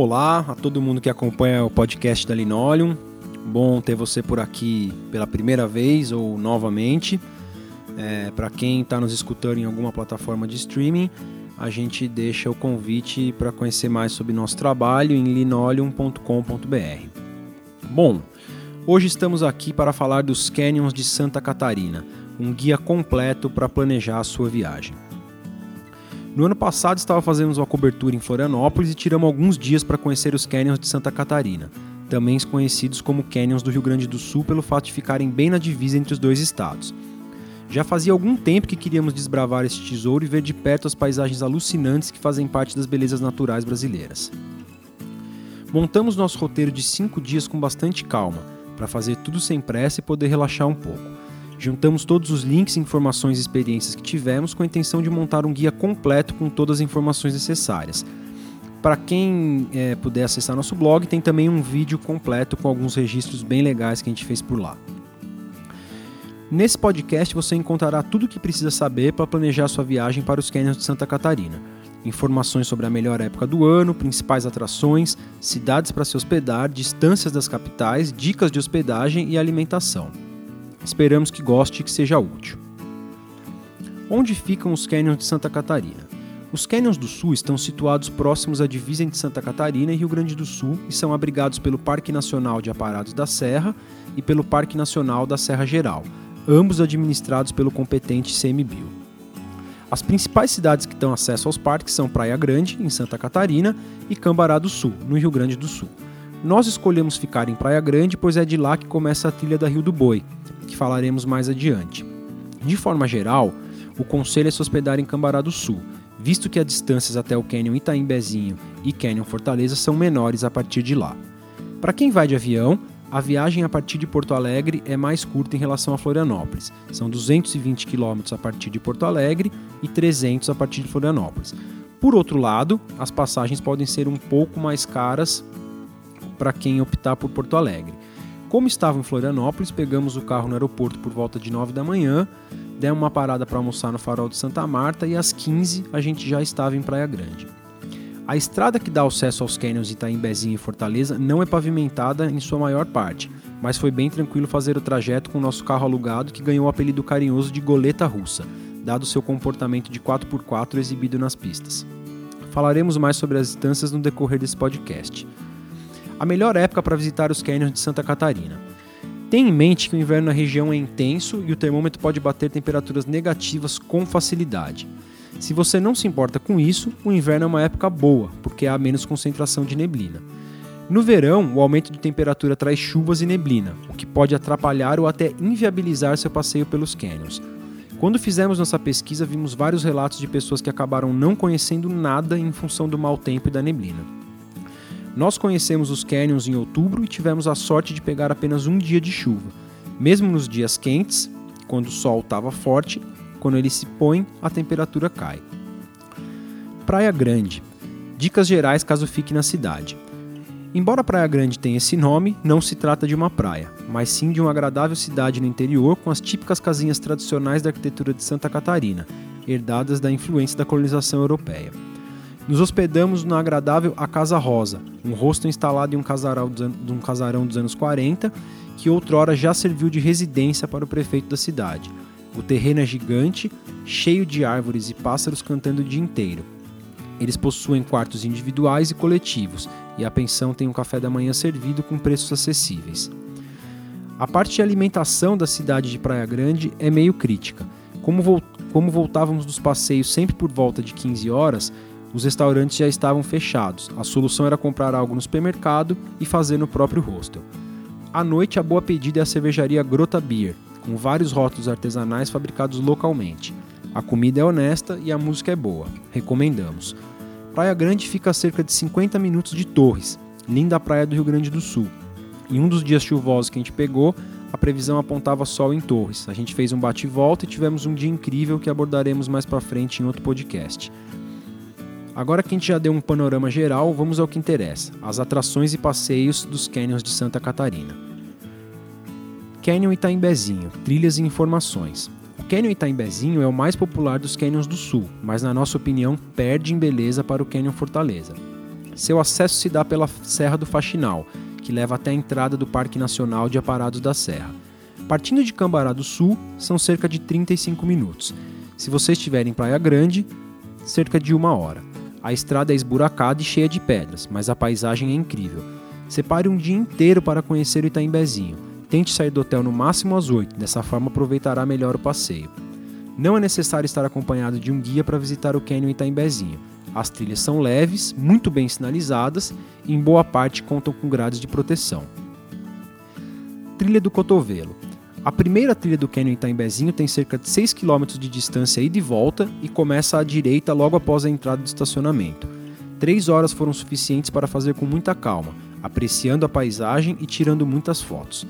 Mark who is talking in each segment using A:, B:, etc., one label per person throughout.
A: Olá a todo mundo que acompanha o podcast da Linoleum. Bom ter você por aqui pela primeira vez ou novamente. É, Para quem está nos escutando em alguma plataforma de streaming, a gente deixa o convite para conhecer mais sobre nosso trabalho em linoleum.com.br. Bom, hoje estamos aqui para falar dos Canyons de Santa Catarina, um guia completo para planejar a sua viagem. No ano passado estava fazendo uma cobertura em Florianópolis e tiramos alguns dias para conhecer os canyons de Santa Catarina, também conhecidos como canyons do Rio Grande do Sul pelo fato de ficarem bem na divisa entre os dois estados. Já fazia algum tempo que queríamos desbravar este tesouro e ver de perto as paisagens alucinantes que fazem parte das belezas naturais brasileiras. Montamos nosso roteiro de 5 dias com bastante calma, para fazer tudo sem pressa e poder relaxar um pouco. Juntamos todos os links, informações e experiências que tivemos com a intenção de montar um guia completo com todas as informações necessárias. Para quem é, puder acessar nosso blog, tem também um vídeo completo com alguns registros bem legais que a gente fez por lá. Nesse podcast você encontrará tudo o que precisa saber para planejar sua viagem para os canyons de Santa Catarina. Informações sobre a melhor época do ano, principais atrações, cidades para se hospedar, distâncias das capitais, dicas de hospedagem e alimentação. Esperamos que goste e que seja útil. Onde ficam os canyons de Santa Catarina? Os canyons do Sul estão situados próximos à divisa entre Santa Catarina e Rio Grande do Sul e são abrigados pelo Parque Nacional de Aparados da Serra e pelo Parque Nacional da Serra Geral, ambos administrados pelo competente CMBio. As principais cidades que dão acesso aos parques são Praia Grande, em Santa Catarina, e Cambará do Sul, no Rio Grande do Sul. Nós escolhemos ficar em Praia Grande, pois é de lá que começa a trilha da Rio do Boi, que falaremos mais adiante. De forma geral, o conselho é se hospedar em Cambará do Sul, visto que as distâncias até o Canyon Itaimbezinho e Canyon Fortaleza são menores a partir de lá. Para quem vai de avião, a viagem a partir de Porto Alegre é mais curta em relação a Florianópolis. São 220 km a partir de Porto Alegre e 300 a partir de Florianópolis. Por outro lado, as passagens podem ser um pouco mais caras para quem optar por Porto Alegre. Como estava em Florianópolis, pegamos o carro no aeroporto por volta de 9 da manhã, demos uma parada para almoçar no farol de Santa Marta e às 15 a gente já estava em Praia Grande. A estrada que dá acesso aos canyons de Itaimbezinho e Fortaleza não é pavimentada em sua maior parte, mas foi bem tranquilo fazer o trajeto com o nosso carro alugado que ganhou o apelido carinhoso de Goleta Russa, dado seu comportamento de 4x4 exibido nas pistas. Falaremos mais sobre as distâncias no decorrer desse podcast a melhor época para visitar os canyons de Santa Catarina. Tenha em mente que o inverno na região é intenso e o termômetro pode bater temperaturas negativas com facilidade. Se você não se importa com isso, o inverno é uma época boa, porque há menos concentração de neblina. No verão, o aumento de temperatura traz chuvas e neblina, o que pode atrapalhar ou até inviabilizar seu passeio pelos canyons. Quando fizemos nossa pesquisa, vimos vários relatos de pessoas que acabaram não conhecendo nada em função do mau tempo e da neblina. Nós conhecemos os canyons em outubro e tivemos a sorte de pegar apenas um dia de chuva. Mesmo nos dias quentes, quando o sol estava forte, quando ele se põe, a temperatura cai. Praia Grande. Dicas gerais caso fique na cidade. Embora Praia Grande tenha esse nome, não se trata de uma praia, mas sim de uma agradável cidade no interior com as típicas casinhas tradicionais da arquitetura de Santa Catarina, herdadas da influência da colonização europeia. Nos hospedamos na agradável A Casa Rosa, um rosto instalado em um casarão, de um casarão dos anos 40, que outrora já serviu de residência para o prefeito da cidade. O terreno é gigante, cheio de árvores e pássaros cantando o dia inteiro. Eles possuem quartos individuais e coletivos, e a pensão tem um café da manhã servido com preços acessíveis. A parte de alimentação da cidade de Praia Grande é meio crítica. Como voltávamos dos passeios sempre por volta de 15 horas, os restaurantes já estavam fechados. A solução era comprar algo no supermercado e fazer no próprio hostel. À noite, a boa pedida é a cervejaria Grota Beer, com vários rótulos artesanais fabricados localmente. A comida é honesta e a música é boa. Recomendamos. Praia Grande fica a cerca de 50 minutos de Torres, linda praia do Rio Grande do Sul. Em um dos dias chuvosos que a gente pegou, a previsão apontava sol em Torres. A gente fez um bate-volta e tivemos um dia incrível que abordaremos mais para frente em outro podcast. Agora que a gente já deu um panorama geral, vamos ao que interessa: as atrações e passeios dos canyons de Santa Catarina. Canyon Itaimbezinho, trilhas e informações. O Canyon Itaimbezinho é o mais popular dos canyons do sul, mas na nossa opinião perde em beleza para o Canyon Fortaleza. Seu acesso se dá pela Serra do Faxinal, que leva até a entrada do Parque Nacional de Aparados da Serra. Partindo de Cambará do Sul, são cerca de 35 minutos. Se você estiver em Praia Grande, cerca de uma hora. A estrada é esburacada e cheia de pedras, mas a paisagem é incrível. Separe um dia inteiro para conhecer o Itaimbezinho. Tente sair do hotel no máximo às 8, dessa forma aproveitará melhor o passeio. Não é necessário estar acompanhado de um guia para visitar o Canyon Itaimbezinho. As trilhas são leves, muito bem sinalizadas e em boa parte contam com grades de proteção. Trilha do Cotovelo. A primeira trilha do Canyon Itaimbezinho tem cerca de 6 km de distância e volta e começa à direita logo após a entrada do estacionamento. Três horas foram suficientes para fazer com muita calma, apreciando a paisagem e tirando muitas fotos.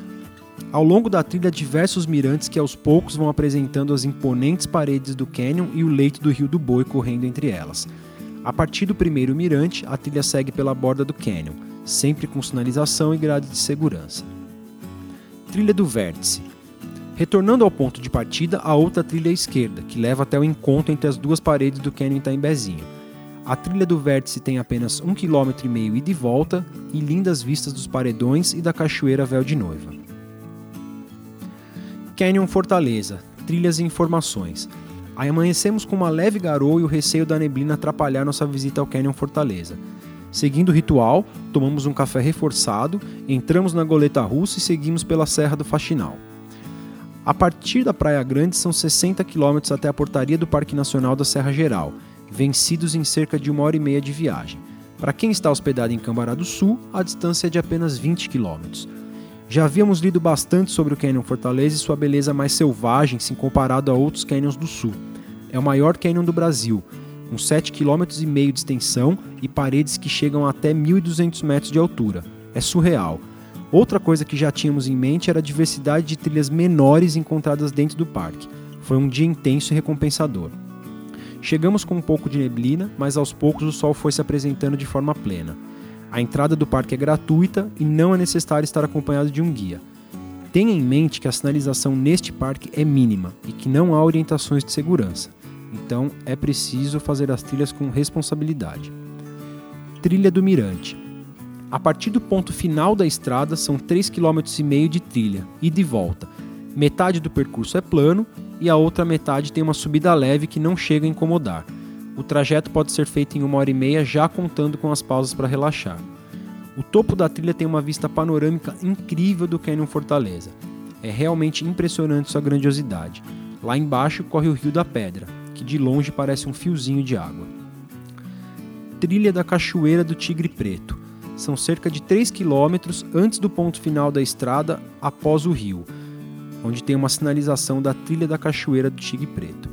A: Ao longo da trilha, diversos mirantes que aos poucos vão apresentando as imponentes paredes do canyon e o leito do rio do Boi correndo entre elas. A partir do primeiro mirante, a trilha segue pela borda do canyon, sempre com sinalização e grade de segurança. Trilha do Vértice. Retornando ao ponto de partida, a outra trilha à esquerda, que leva até o encontro entre as duas paredes do canyon Taimbezinho. A trilha do vértice tem apenas 1,5 km e de volta e lindas vistas dos paredões e da cachoeira Véu de Noiva. Canyon Fortaleza, trilhas e informações. Amanhecemos com uma leve garoa e o receio da neblina atrapalhar nossa visita ao Canyon Fortaleza. Seguindo o ritual, tomamos um café reforçado, entramos na goleta russa e seguimos pela Serra do Faxinal. A partir da Praia Grande são 60 quilômetros até a portaria do Parque Nacional da Serra Geral, vencidos em cerca de uma hora e meia de viagem. Para quem está hospedado em Cambará do Sul, a distância é de apenas 20 quilômetros. Já havíamos lido bastante sobre o Canyon Fortaleza e sua beleza mais selvagem se comparado a outros canyons do sul. É o maior canyon do Brasil, com 7,5 km de extensão e paredes que chegam até 1.200 metros de altura. É surreal. Outra coisa que já tínhamos em mente era a diversidade de trilhas menores encontradas dentro do parque. Foi um dia intenso e recompensador. Chegamos com um pouco de neblina, mas aos poucos o sol foi se apresentando de forma plena. A entrada do parque é gratuita e não é necessário estar acompanhado de um guia. Tenha em mente que a sinalização neste parque é mínima e que não há orientações de segurança, então é preciso fazer as trilhas com responsabilidade. Trilha do Mirante. A partir do ponto final da estrada são 3,5 km de trilha e de volta. Metade do percurso é plano e a outra metade tem uma subida leve que não chega a incomodar. O trajeto pode ser feito em uma hora e meia, já contando com as pausas para relaxar. O topo da trilha tem uma vista panorâmica incrível do Canyon Fortaleza. É realmente impressionante sua grandiosidade. Lá embaixo corre o Rio da Pedra, que de longe parece um fiozinho de água. Trilha da Cachoeira do Tigre Preto. São cerca de 3 quilômetros antes do ponto final da estrada após o rio, onde tem uma sinalização da Trilha da Cachoeira do Tigre Preto.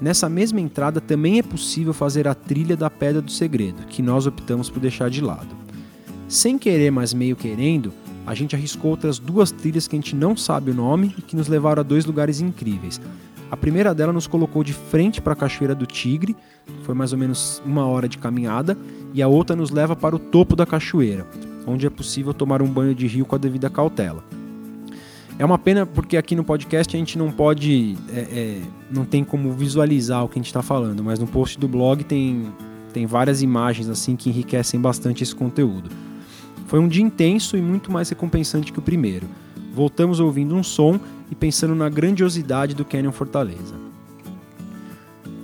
A: Nessa mesma entrada também é possível fazer a trilha da Pedra do Segredo, que nós optamos por deixar de lado. Sem querer, mas meio querendo, a gente arriscou outras duas trilhas que a gente não sabe o nome e que nos levaram a dois lugares incríveis. A primeira dela nos colocou de frente para a Cachoeira do Tigre, foi mais ou menos uma hora de caminhada, e a outra nos leva para o topo da cachoeira, onde é possível tomar um banho de rio com a devida cautela. É uma pena porque aqui no podcast a gente não pode, é, é, não tem como visualizar o que a gente está falando, mas no post do blog tem, tem várias imagens assim que enriquecem bastante esse conteúdo. Foi um dia intenso e muito mais recompensante que o primeiro. Voltamos ouvindo um som e pensando na grandiosidade do Canyon Fortaleza.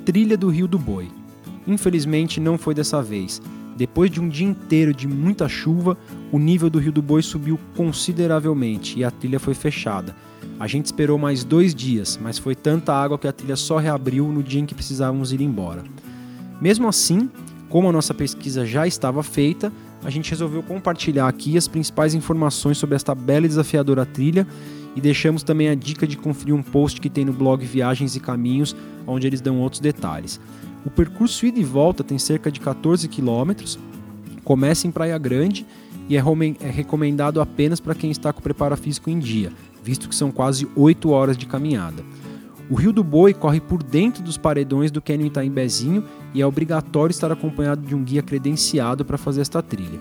A: Trilha do Rio do Boi. Infelizmente não foi dessa vez, depois de um dia inteiro de muita chuva, o nível do Rio do Boi subiu consideravelmente e a trilha foi fechada. A gente esperou mais dois dias, mas foi tanta água que a trilha só reabriu no dia em que precisávamos ir embora. Mesmo assim, como a nossa pesquisa já estava feita, a gente resolveu compartilhar aqui as principais informações sobre esta bela e desafiadora trilha e deixamos também a dica de conferir um post que tem no blog Viagens e Caminhos, onde eles dão outros detalhes. O percurso ida e volta tem cerca de 14 quilômetros, começa em Praia Grande e é, é recomendado apenas para quem está com preparo físico em dia, visto que são quase 8 horas de caminhada. O Rio do Boi corre por dentro dos paredões do Canyon Itaimbezinho e é obrigatório estar acompanhado de um guia credenciado para fazer esta trilha.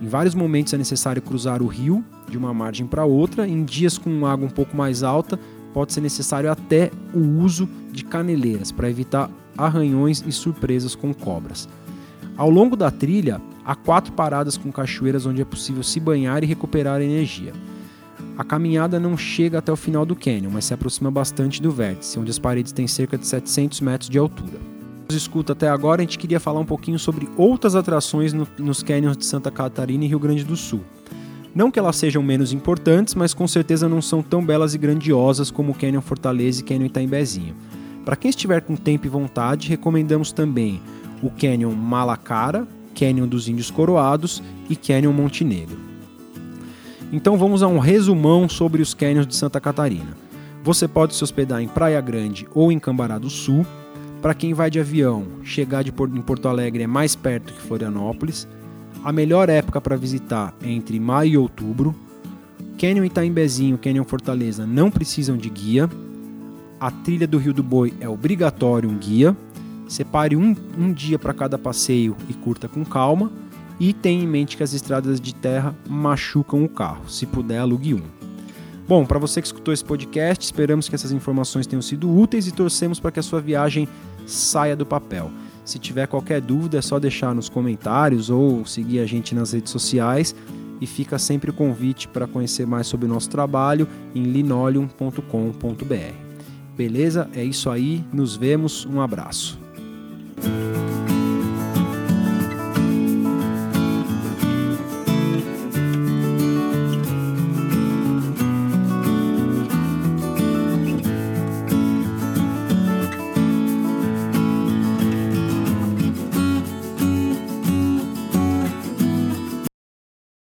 A: Em vários momentos é necessário cruzar o rio de uma margem para outra, em dias com água um pouco mais alta, pode ser necessário até o uso de caneleiras para evitar arranhões e surpresas com cobras. Ao longo da trilha, Há quatro paradas com cachoeiras onde é possível se banhar e recuperar energia. A caminhada não chega até o final do canyon, mas se aproxima bastante do vértice, onde as paredes têm cerca de 700 metros de altura. Nos escuta até agora, a gente queria falar um pouquinho sobre outras atrações no, nos canyons de Santa Catarina e Rio Grande do Sul. Não que elas sejam menos importantes, mas com certeza não são tão belas e grandiosas como o Canyon Fortaleza e Canyon Itaimbezinho. Para quem estiver com tempo e vontade, recomendamos também o Canyon Malacara, Canyon dos Índios Coroados e Canyon Montenegro. Então vamos a um resumão sobre os canyons de Santa Catarina. Você pode se hospedar em Praia Grande ou em Cambará do Sul. Para quem vai de avião, chegar de em Porto Alegre é mais perto que Florianópolis. A melhor época para visitar é entre maio e outubro. Canyon Itaimbezinho, Canyon Fortaleza não precisam de guia. A trilha do Rio do Boi é obrigatório um guia. Separe um, um dia para cada passeio e curta com calma. E tenha em mente que as estradas de terra machucam o carro. Se puder, alugue um. Bom, para você que escutou esse podcast, esperamos que essas informações tenham sido úteis e torcemos para que a sua viagem saia do papel. Se tiver qualquer dúvida, é só deixar nos comentários ou seguir a gente nas redes sociais. E fica sempre o convite para conhecer mais sobre o nosso trabalho em linoleum.com.br. Beleza? É isso aí, nos vemos, um abraço.